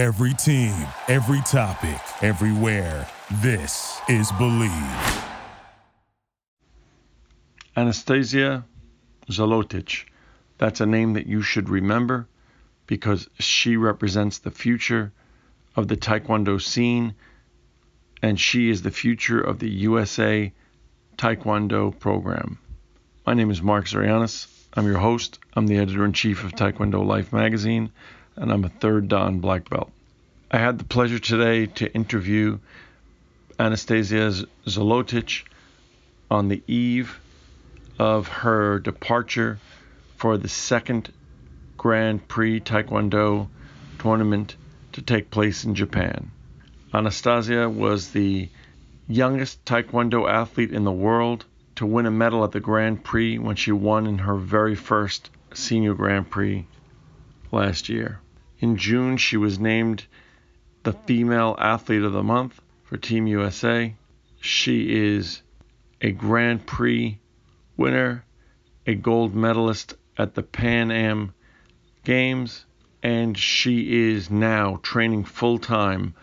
Every team, every topic, everywhere. This is Bleav. Anastasia Zolotic. That's a name that you should remember because she represents the future of the Taekwondo scene and she is the future of the USA Taekwondo program. My name is Mark Zarianis. I'm your host. I'm the editor in chief of Taekwondo Life magazine, and I'm a third Dan black belt. I had the pleasure today to interview Anastasia Zolotic on the eve of her departure for the second Grand Prix Taekwondo tournament to take place in Japan. Anastasia was the youngest Taekwondo athlete in the world to win a medal at the Grand Prix when she won in her very first Senior Grand Prix last year. In June, she was named the Female Athlete of the Month for Team USA. She is a Grand Prix winner, a gold medalist at the Pan Am Games, and she is now training full time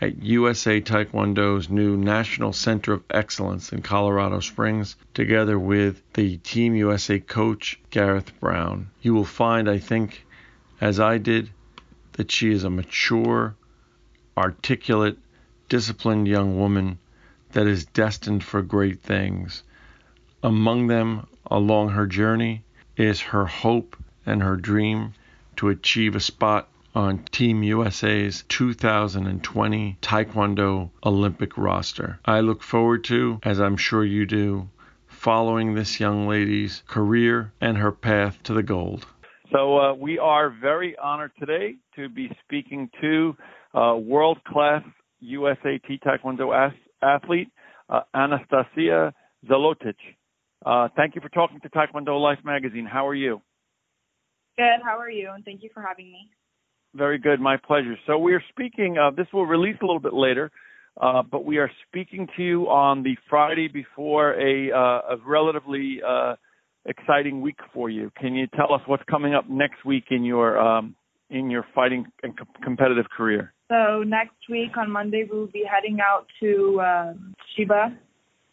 at USA Taekwondo's new National Center of Excellence in Colorado Springs, together with the Team USA coach, Gareth Brown. You will find, I think, as I did, that she is a mature, articulate, disciplined young woman that is destined for great things. Among them, along her journey, is her hope and her dream to achieve a spot on Team USA's 2020 Taekwondo Olympic roster. I look forward to, as I'm sure you do, following this young lady's career and her path to the gold. So uh, we are very honored today to be speaking to uh, world-class USAT Taekwondo as- athlete uh, Anastasia Zolotic. Uh, thank you for talking to Taekwondo Life magazine. How are you? Good. How are you? And thank you for having me. Very good. My pleasure. So we are speaking. Uh, this will release a little bit later, uh, but we are speaking to you on the Friday before a, uh, a relatively uh, exciting week for you. Can you tell us what's coming up next week in your um, in your fighting and com- competitive career? So next week on Monday we will be heading out to um, Chiba.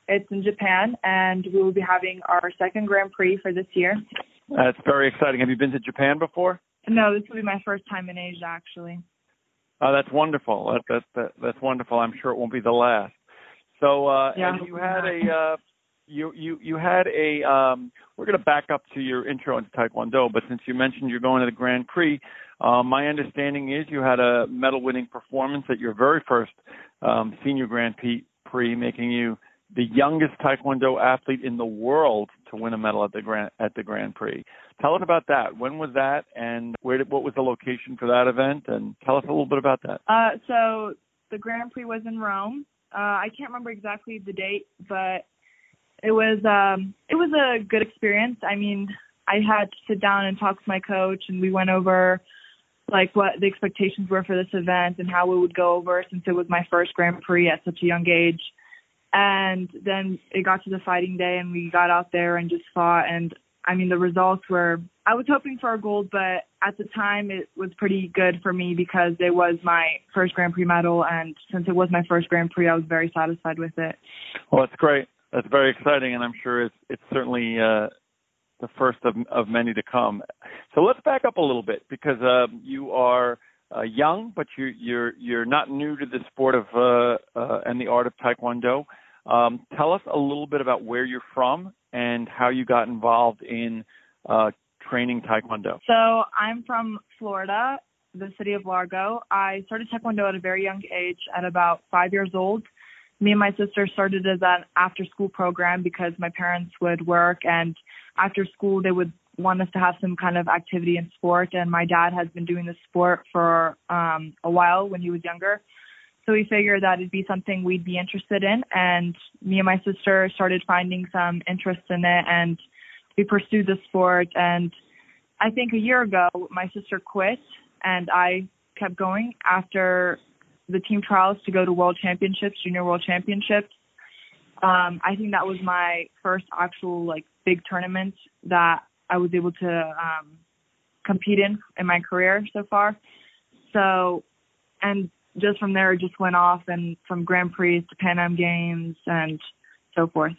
It's in Japan, and we will be having our second Grand Prix for this year. That's very exciting. Have you been to Japan before? No, this will be my first time in Asia, actually. Oh, that's wonderful. That, that, that that's wonderful. I'm sure it won't be the last. So, uh, Yeah, and you had a uh, you you you had a um, we're going to back up to your intro into Taekwondo, but since you mentioned you're going to the Grand Prix, um, my understanding is you had a medal-winning performance at your very first um, Senior Grand Prix, making you the youngest Taekwondo athlete in the world to win a medal at the Grand at the Grand Prix. Tell us about that. When was that, and where did, what was the location for that event? And tell us a little bit about that. Uh, so the Grand Prix was in Rome. Uh, I can't remember exactly the date, but it was um, it was a good experience. I mean, I had to sit down and talk to my coach, and we went over like what the expectations were for this event and how it would go over since it was my first Grand Prix at such a young age. And then it got to the fighting day, and we got out there and just fought. And I mean, the results were. I was hoping for a gold, but at the time it was pretty good for me because it was my first Grand Prix medal, and since it was my first Grand Prix, I was very satisfied with it. Well, that's great. That's very exciting, and I'm sure it's it's certainly uh, the first of of many to come. So let's back up a little bit because uh, you are uh, young, but you, you're you're not new to the sport of uh, uh, and the art of Taekwondo. Um, tell us a little bit about where you're from and how you got involved in uh, training Taekwondo. So I'm from Florida, the city of Largo. I started Taekwondo at a very young age, at about five years old. Me and my sister started as an after school program because my parents would work and after school they would want us to have some kind of activity in sport and my dad has been doing this sport for um a while when he was younger. So we figured that it'd be something we'd be interested in and me and my sister started finding some interest in it and we pursued the sport and I think a year ago my sister quit and I kept going after the team trials to go to world championships, junior world championships. Um, I think that was my first actual like big tournament that I was able to um, compete in in my career so far. So and just from there, it just went off, and from Grand Prix to Pan Am Games and so forth.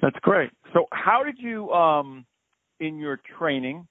That's great. So, how did you, um, in your training,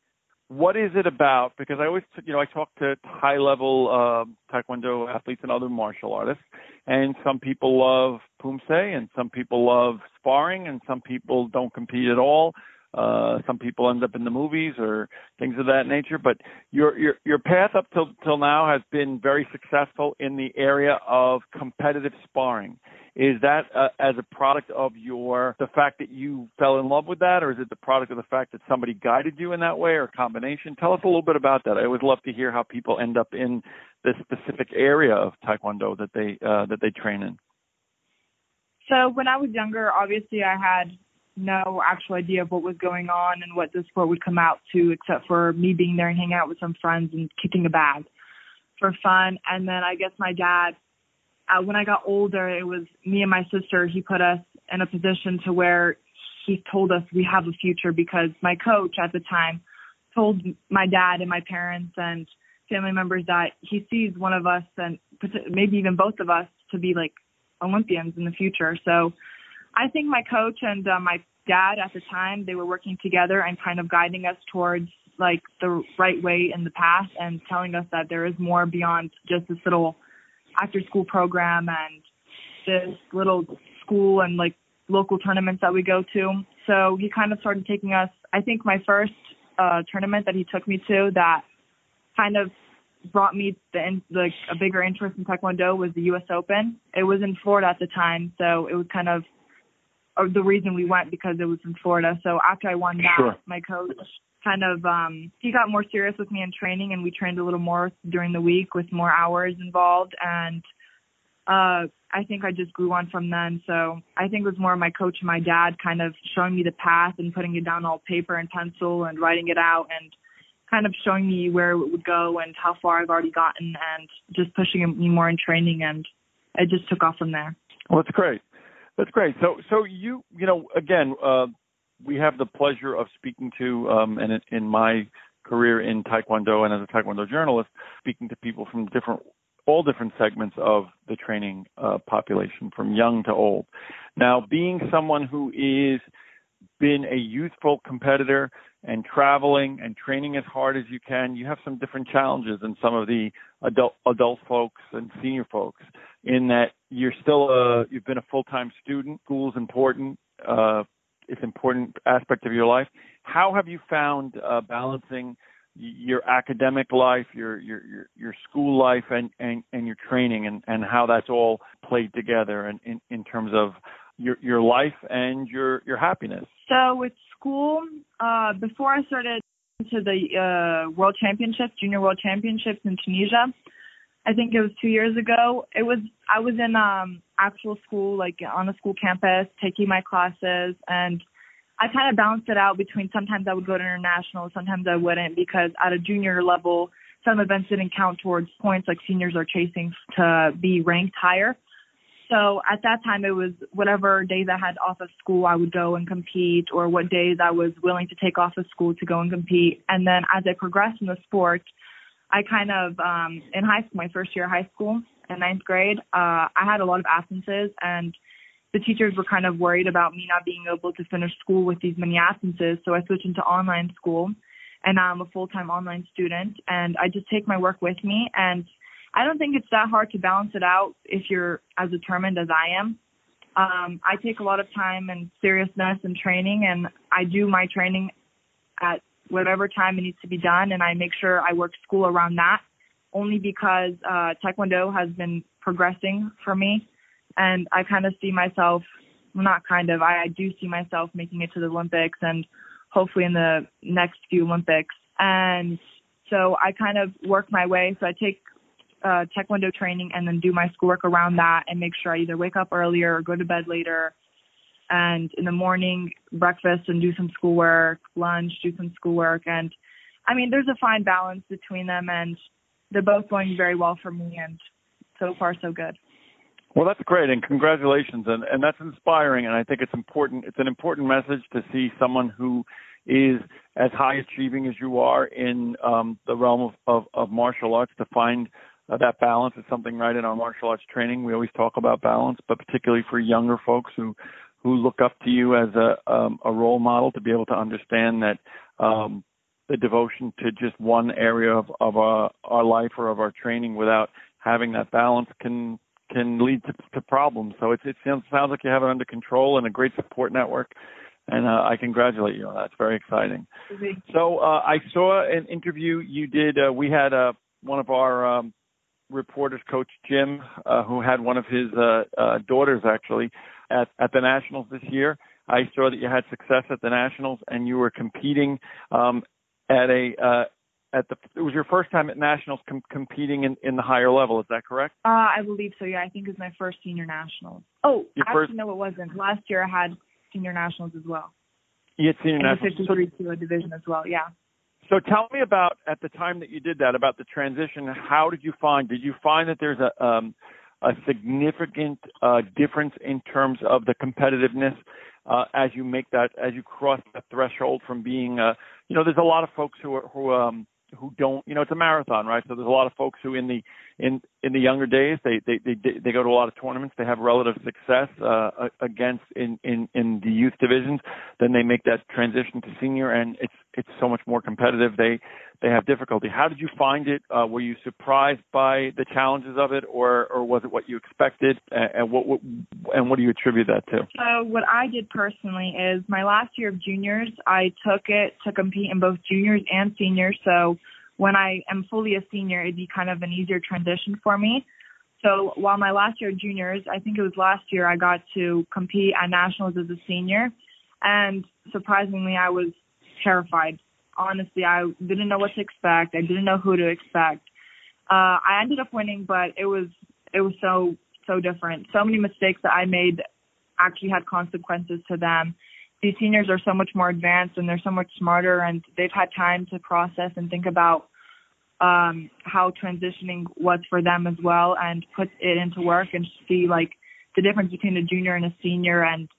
what is it about? Because I always, you know, I talk to high level uh, Taekwondo athletes and other martial artists, and some people love Poomsae, and some people love sparring, and some people don't compete at all. Uh, some people end up in the movies or things of that nature. But your your your path up till till now has been very successful in the area of competitive sparring. Is that uh, as a product of your the fact that you fell in love with that, or is it the product of the fact that somebody guided you in that way, or a combination? Tell us a little bit about that. I always love to hear how people end up in this specific area of Taekwondo that they uh, that they train in. So when I was younger, obviously I had no actual idea of what was going on and what the sport would come out to, except for me being there and hanging out with some friends and kicking a bag for fun. And then I guess my dad, uh, when I got older, it was me and my sister. He put us in a position to where he told us we have a future because my coach at the time told my dad and my parents and family members that he sees one of us and maybe even both of us to be like Olympians in the future. So I think my coach and uh, my dad at the time they were working together and kind of guiding us towards like the right way in the path and telling us that there is more beyond just this little after school program and this little school and like local tournaments that we go to. So he kind of started taking us. I think my first uh tournament that he took me to that kind of brought me the like a bigger interest in taekwondo was the US Open. It was in Florida at the time, so it was kind of or the reason we went because it was in Florida. So after I won that, sure. my coach kind of um he got more serious with me in training and we trained a little more during the week with more hours involved and uh I think I just grew on from then. So I think it was more my coach and my dad kind of showing me the path and putting it down all paper and pencil and writing it out and kind of showing me where it would go and how far I've already gotten and just pushing me more in training and it just took off from there. Well, that's great. That's great. So, so you, you know, again, uh, we have the pleasure of speaking to, um, and in, in my career in Taekwondo and as a Taekwondo journalist, speaking to people from different, all different segments of the training uh, population, from young to old. Now, being someone who is been a youthful competitor and traveling and training as hard as you can, you have some different challenges than some of the adult adult folks and senior folks. In that you're still a you've been a full time student. School is important. Uh, it's important aspect of your life. How have you found uh, balancing your academic life, your your your, your school life, and, and and your training, and and how that's all played together, and in in terms of your your life and your your happiness? So with school, uh, before I started to the uh, World Championships, Junior World Championships in Tunisia, I think it was two years ago. It was I was in um actual school, like on a school campus, taking my classes, and I kind of balanced it out between sometimes I would go to international, sometimes I wouldn't, because at a junior level, some events didn't count towards points like seniors are chasing to be ranked higher. So at that time, it was whatever days I had off of school, I would go and compete, or what days I was willing to take off of school to go and compete. And then as I progressed in the sport, I kind of, um, in high school, my first year of high school, in ninth grade, uh, I had a lot of absences, and the teachers were kind of worried about me not being able to finish school with these many absences. So I switched into online school, and now I'm a full-time online student, and I just take my work with me and I don't think it's that hard to balance it out if you're as determined as I am. Um, I take a lot of time and seriousness and training, and I do my training at whatever time it needs to be done, and I make sure I work school around that. Only because uh, Taekwondo has been progressing for me, and I kind of see myself, not kind of, I, I do see myself making it to the Olympics and hopefully in the next few Olympics. And so I kind of work my way. So I take uh, taekwondo training and then do my schoolwork around that and make sure I either wake up earlier or go to bed later. And in the morning, breakfast and do some schoolwork, lunch, do some schoolwork. And I mean, there's a fine balance between them and they're both going very well for me. And so far, so good. Well, that's great, and congratulations, and and that's inspiring, and I think it's important. It's an important message to see someone who is as high achieving as you are in um, the realm of, of, of martial arts to find uh, that balance is something right in our martial arts training. We always talk about balance, but particularly for younger folks who who look up to you as a um, a role model to be able to understand that um, the devotion to just one area of, of our, our life or of our training without having that balance can can lead to, to problems. So it, it sounds, sounds like you have it under control and a great support network. And uh, I congratulate you on that. It's very exciting. So uh, I saw an interview you did. Uh, we had uh, one of our um, reporters, Coach Jim, uh, who had one of his uh, uh, daughters actually at, at the Nationals this year. I saw that you had success at the Nationals and you were competing um, at a uh, at the it was your first time at nationals com- competing in in the higher level. Is that correct? Uh, I believe so. Yeah, I think it was my first senior nationals. Oh, your actually first... no, it wasn't. Last year I had senior nationals as well. You had senior nationals. The 53 kilo division as well. Yeah. So tell me about at the time that you did that about the transition. How did you find? Did you find that there's a um, a significant uh, difference in terms of the competitiveness uh, as you make that as you cross the threshold from being uh, you know there's a lot of folks who are who um who don't you know it's a marathon right? So there's a lot of folks who in the in in the younger days they they they they go to a lot of tournaments. They have relative success uh against in in in the youth divisions. Then they make that transition to senior and it's it's so much more competitive. They they have difficulty. How did you find it? Uh were you surprised by the challenges of it or or was it what you expected? And what, what and what do you attribute that to? So what i did personally is my last year of juniors i took it to compete in both juniors and seniors. So when I am fully a senior, it'd be kind of an easier transition for me. So while my last year juniors, I think it was last year, I got to compete at nationals as a senior, and surprisingly, I was terrified. Honestly, I didn't know what to expect. I didn't know who to expect. Uh, I ended up winning, but it was it was so so different. So many mistakes that I made actually had consequences to them these seniors are so much more advanced and they're so much smarter and they've had time to process and think about um how transitioning was for them as well and put it into work and see like the difference between a junior and a senior and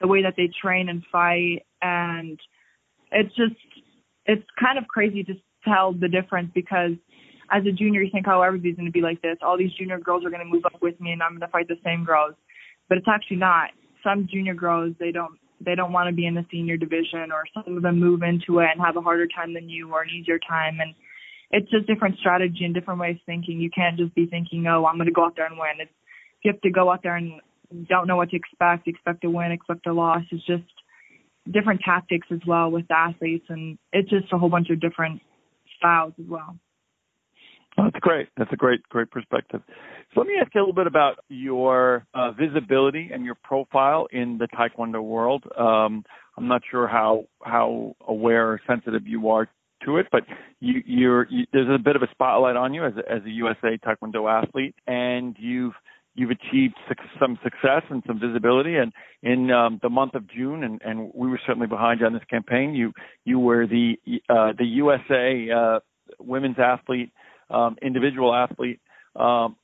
the way that they train and fight. And it's just it's kind of crazy to tell the difference because as a junior you think oh everybody's going to be like this. All these junior girls are going to move up with me and i'm going to fight the same girls. But it's actually not. Some junior girls they don't they don't want to be in the senior division or some of them move into it and have a harder time than you or an easier time. And it's just different strategy and different ways of thinking. You can't just be thinking, Oh, I'm gonna go out there and win. It's you have to go out there and don't know what to expect, expect to win, expect a loss. It's just different tactics as well with the athletes and it's just a whole bunch of different styles as well. that's great. That's a great, great perspective. So let me ask you a little bit about your uh, visibility and your profile in the Taekwondo world. Um, I'm not sure how how aware or sensitive you are to it, but you, you're you, there's a bit of a spotlight on you as a, as a USA Taekwondo athlete, and you've you've achieved some success and some visibility. And in um, the month of June, and, and we were certainly behind you on this campaign. You you were the uh, the USA uh, women's athlete, um, individual athlete um,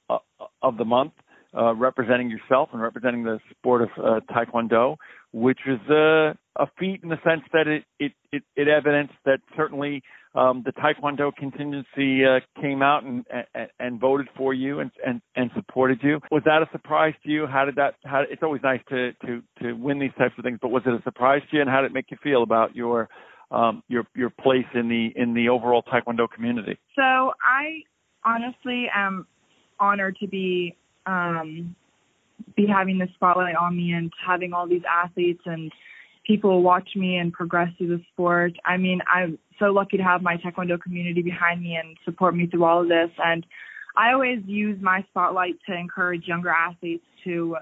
of the month, uh, representing yourself and representing the sport of uh, Taekwondo, which is uh, a feat in the sense that it it it, it evidenced that certainly um, the Taekwondo contingency uh, came out and, and and voted for you and, and and supported you. Was that a surprise to you? How did that? How it's always nice to to to win these types of things, but was it a surprise to you? And how did it make you feel about your um, your your place in the in the overall Taekwondo community? So I honestly am honored to be um be having the spotlight on me and having all these athletes and people watch me and progress through the sport. I mean, I'm so lucky to have my taekwondo community behind me and support me through all of this and I always use my spotlight to encourage younger athletes to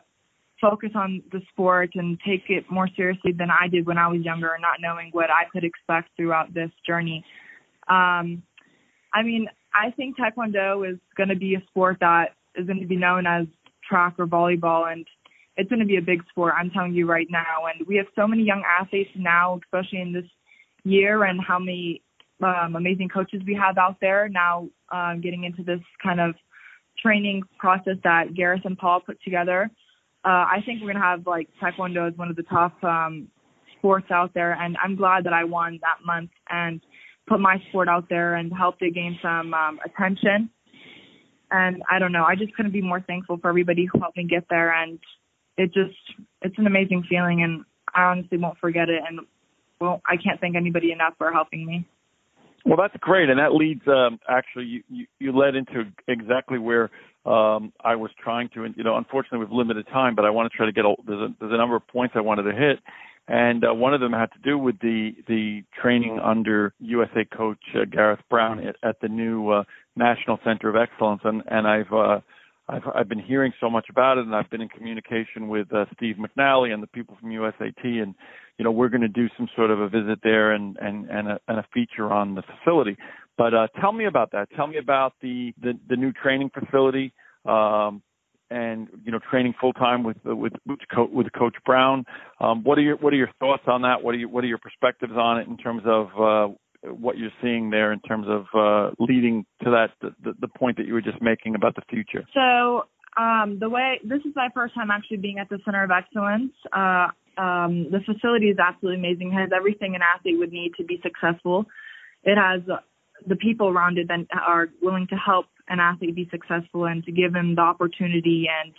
focus on the sport and take it more seriously than I did when I was younger, not knowing what I could expect throughout this journey. Um, I mean, I think Taekwondo is going to be a sport that is going to be known as track or volleyball, and it's going to be a big sport. I'm telling you right now. And we have so many young athletes now, especially in this year, and how many um, amazing coaches we have out there now um, getting into this kind of training process that Gareth and Paul put together. Uh, I think we're going to have like Taekwondo as one of the top um, sports out there, and I'm glad that I won that month and put my sport out there and helped it gain some um, attention And I don't know, I just couldn't be more thankful for everybody who helped me get there. And it just, it's an amazing feeling. And I honestly won't forget it. And well, I can't thank anybody enough for helping me. Well, that's great, and that leads um, actually you, you, you led into exactly where um, I was trying to, and you know, unfortunately we've limited time, but I want to try to get a, there's a there's a number of points I wanted to hit, and uh, one of them had to do with the the training under USA coach uh, Gareth Brown at, at the new uh, National Center of Excellence, and and I've uh, I've I've been hearing so much about it, and I've been in communication with uh, Steve McNally and the people from USAT, and you know we're going to do some sort of a visit there and and and a, and a feature on the facility. But uh, tell me about that. Tell me about the the, the new training facility, um, and you know training full time with with with, Co- with Coach Brown. Um, what are your what are your thoughts on that? What are you, what are your perspectives on it in terms of uh, what you're seeing there in terms of uh, leading to that the, the point that you were just making about the future? So um, the way this is my first time actually being at the Center of Excellence. Uh, um, the facility is absolutely amazing. It has everything an athlete would need to be successful. It has the people around it that are willing to help an athlete be successful and to give them the opportunity and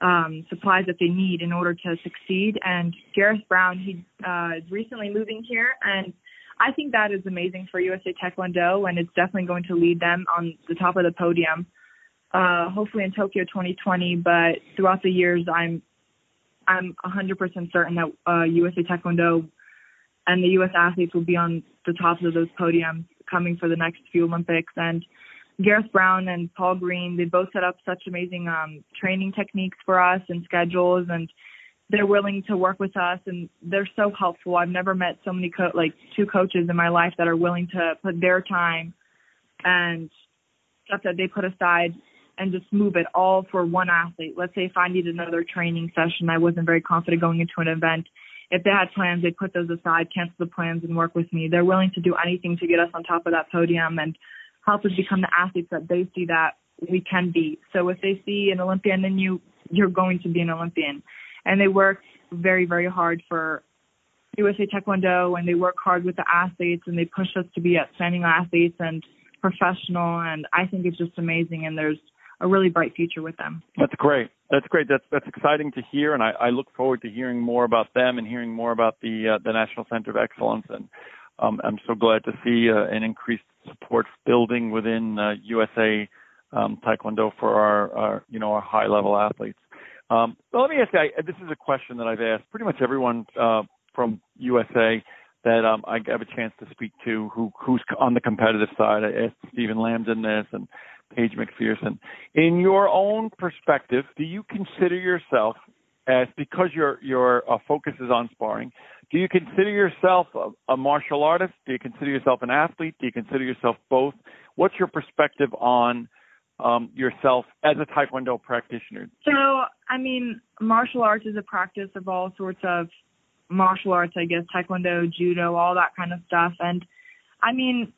um, supplies that they need in order to succeed. And Gareth Brown, he uh, is recently moving here, and I think that is amazing for USA Taekwondo, and it's definitely going to lead them on the top of the podium. Uh, hopefully in Tokyo 2020, but throughout the years, I'm I'm 100% certain that uh, USA Taekwondo and the U.S. athletes will be on the tops of those podiums coming for the next few Olympics. And Gareth Brown and Paul Green, they both set up such amazing um, training techniques for us and schedules, and they're willing to work with us and they're so helpful. I've never met so many co- like two coaches in my life that are willing to put their time and stuff that they put aside and just move it all for one athlete. Let's say if I needed another training session, I wasn't very confident going into an event. If they had plans, they'd put those aside, cancel the plans, and work with me. They're willing to do anything to get us on top of that podium and help us become the athletes that they see that we can be. So if they see an Olympian then you, you're going to be an Olympian and they work very very hard for USA Taekwondo and they work hard with the athletes and they push us to be outstanding athletes and professional and I think it's just amazing and there's a really bright future with them. That's great. That's great. That's that's exciting to hear, and I, I look forward to hearing more about them and hearing more about the uh, the National Center of Excellence. And um, I'm so glad to see uh, an increased support building within uh, USA um, Taekwondo for our, our you know our high level athletes. Um, well, let me ask you. I, this is a question that I've asked pretty much everyone uh, from USA that um, I have a chance to speak to who who's on the competitive side. I asked Stephen Lambdin this and Paige McPherson. In your own perspective, do you consider yourself as because your your uh, focus is on sparring? Do you consider yourself a, a martial artist? Do you consider yourself an athlete? Do you consider yourself both? What's your perspective on um, yourself as a Taekwondo practitioner? So, I mean, martial arts is a practice of all sorts of martial arts, I guess, Taekwondo, Judo, all that kind of stuff. And I mean,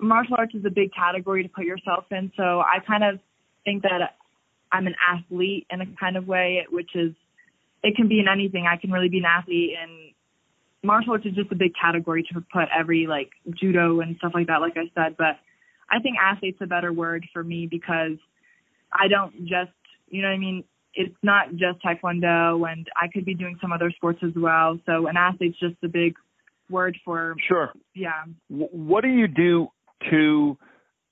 martial arts is a big category to put yourself in. So I kind of think that I'm an athlete in a kind of way, which is, it can be in anything. I can really be an athlete and martial arts is just a big category to put every like judo and stuff like that, like I said. But I think athlete's a better word for me because I don't just, you know what I mean? It's not just taekwondo and I could be doing some other sports as well. So an athlete's just a big word for Sure. Yeah. What do you do to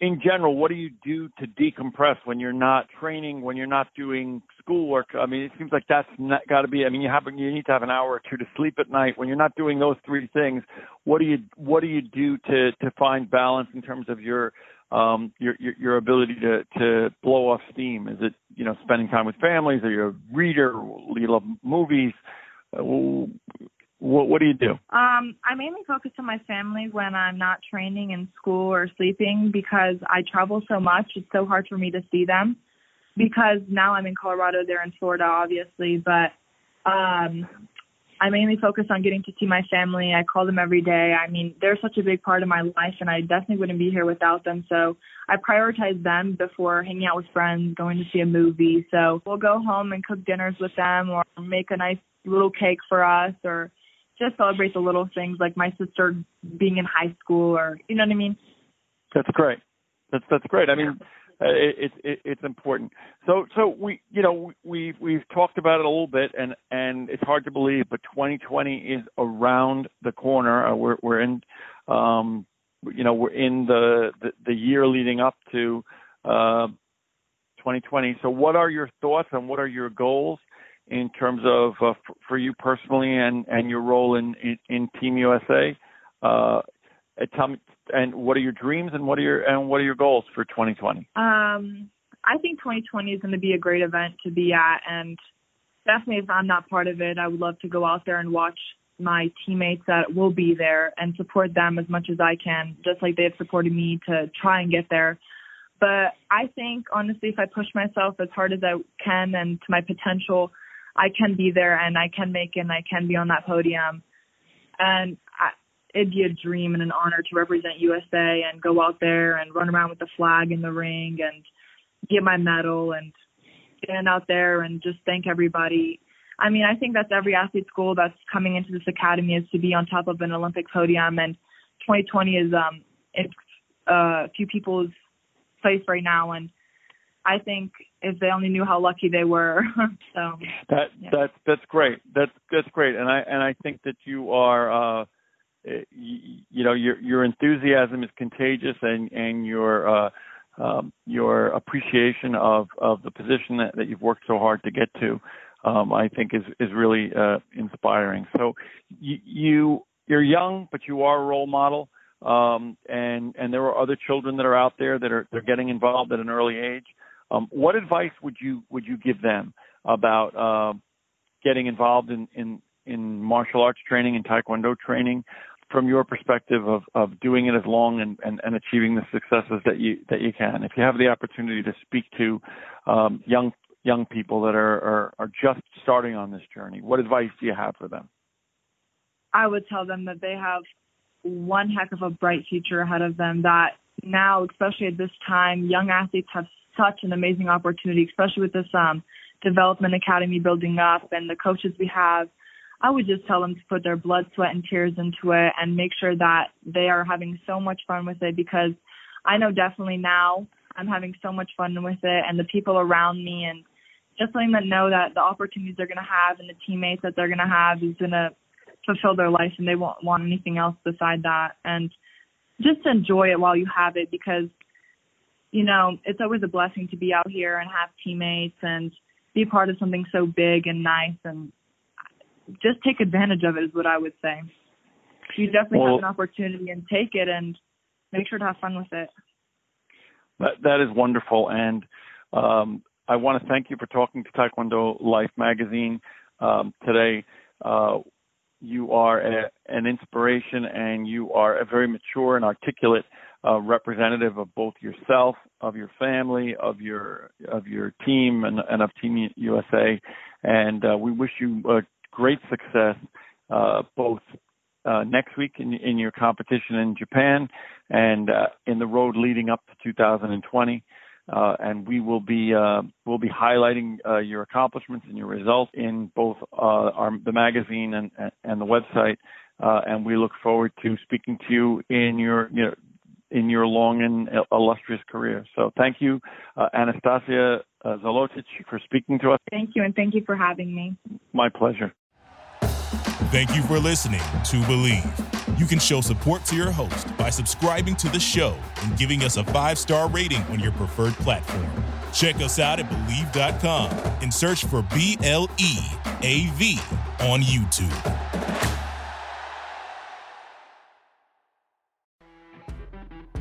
in general, what do you do to decompress when you're not training, when you're not doing schoolwork? I mean, it seems like that's got to be. I mean, you have you need to have an hour or two to sleep at night. When you're not doing those three things, what do you what do you do to to find balance in terms of your um your your, your ability to to blow off steam? Is it you know spending time with families? Are you a reader? You love movies? Uh, what, what do you do? Um, I mainly focus on my family when I'm not training in school or sleeping because I travel so much. It's so hard for me to see them because now I'm in Colorado, they're in Florida, obviously. But um, I mainly focus on getting to see my family. I call them every day. I mean, they're such a big part of my life, and I definitely wouldn't be here without them. So I prioritize them before hanging out with friends, going to see a movie. So we'll go home and cook dinners with them, or make a nice little cake for us, or just celebrate the little things like my sister being in high school or you know what I mean. That's great. That's that's great. I mean, it, it, it's important. So, so we, you know, we we've talked about it a little bit, and and it's hard to believe, but 2020 is around the corner. Uh, we're we're in, um, you know, we're in the the, the year leading up to uh, 2020. So, what are your thoughts and what are your goals in terms of uh, f- for you personally and and your role in in, in Team USA? Uh, tell me, and what are your dreams and what are your and what are your goals for 2020? Um, I think 2020 is going to be a great event to be at, and definitely if I'm not part of it, I would love to go out there and watch my teammates that will be there and support them as much as I can, just like they have supported me to try and get there. But I think honestly, if I push myself as hard as I can and to my potential, I can be there and I can make it and I can be on that podium. And I, it'd be a dream and an honor to represent USA and go out there and run around with the flag in the ring and get my medal and stand out there and just thank everybody. I mean, I think that's every athlete's goal that's coming into this academy is to be on top of an Olympic podium and 2020 is um it's uh, a few people's place right now and I think if they only knew how lucky they were. so that yeah. that's that's great. That's that's great. And I and I think that you are uh you, you know your your enthusiasm is contagious and and your uh, um, your appreciation of of the position that, that you've worked so hard to get to um, I think is is really uh, inspiring. So you, you you're young, but you are a role model, um, and and there are other children that are out there that are they're getting involved at an early age. Um, what advice would you would you give them about uh, getting involved in, in in martial arts training and taekwondo training from your perspective of, of doing it as long and, and, and achieving the successes that you that you can. If you have the opportunity to speak to um, young young people that are, are, are just starting on this journey, what advice do you have for them? I would tell them that they have one heck of a bright future ahead of them. That now, especially at this time, young athletes have such an amazing opportunity, especially with this um, development academy building up and the coaches we have. I would just tell them to put their blood, sweat, and tears into it and make sure that they are having so much fun with it because I know definitely now I'm having so much fun with it and the people around me and just letting them know that the opportunities they're going to have and the teammates that they're going to have is going to fulfill their life and they won't want anything else beside that. And just enjoy it while you have it because you know it's always a blessing to be out here and have teammates and be part of something so big and nice and just take advantage of it is what I would say. You definitely well, have an opportunity and take it and make sure to have fun with it. That that is wonderful, and um, I want to thank you for talking to Taekwondo Life magazine um, today. Uh, you are a, an inspiration, and you are a very mature and articulate uh, representative of both yourself, of your family, of your of your team, and, and of Team USA. And uh, we wish you uh, great success uh, both uh, next week in, in, your competition in Japan and uh, in the road leading up to 2020. Uh, and we will be uh, we'll be highlighting uh, your accomplishments and your results in both our, the magazine and, and the website. and we look forward to speaking to you in your you know, in your long and illustrious career. So thank you, uh, Anastasia uh, Zolotic, for speaking to us. Thank you, and thank you for having me. My pleasure. Thank you for listening to Bleav. You can show support to your host by subscribing to the show and giving us a five star rating on your preferred platform. Check us out at Bleav.com and search for B L E A V on YouTube.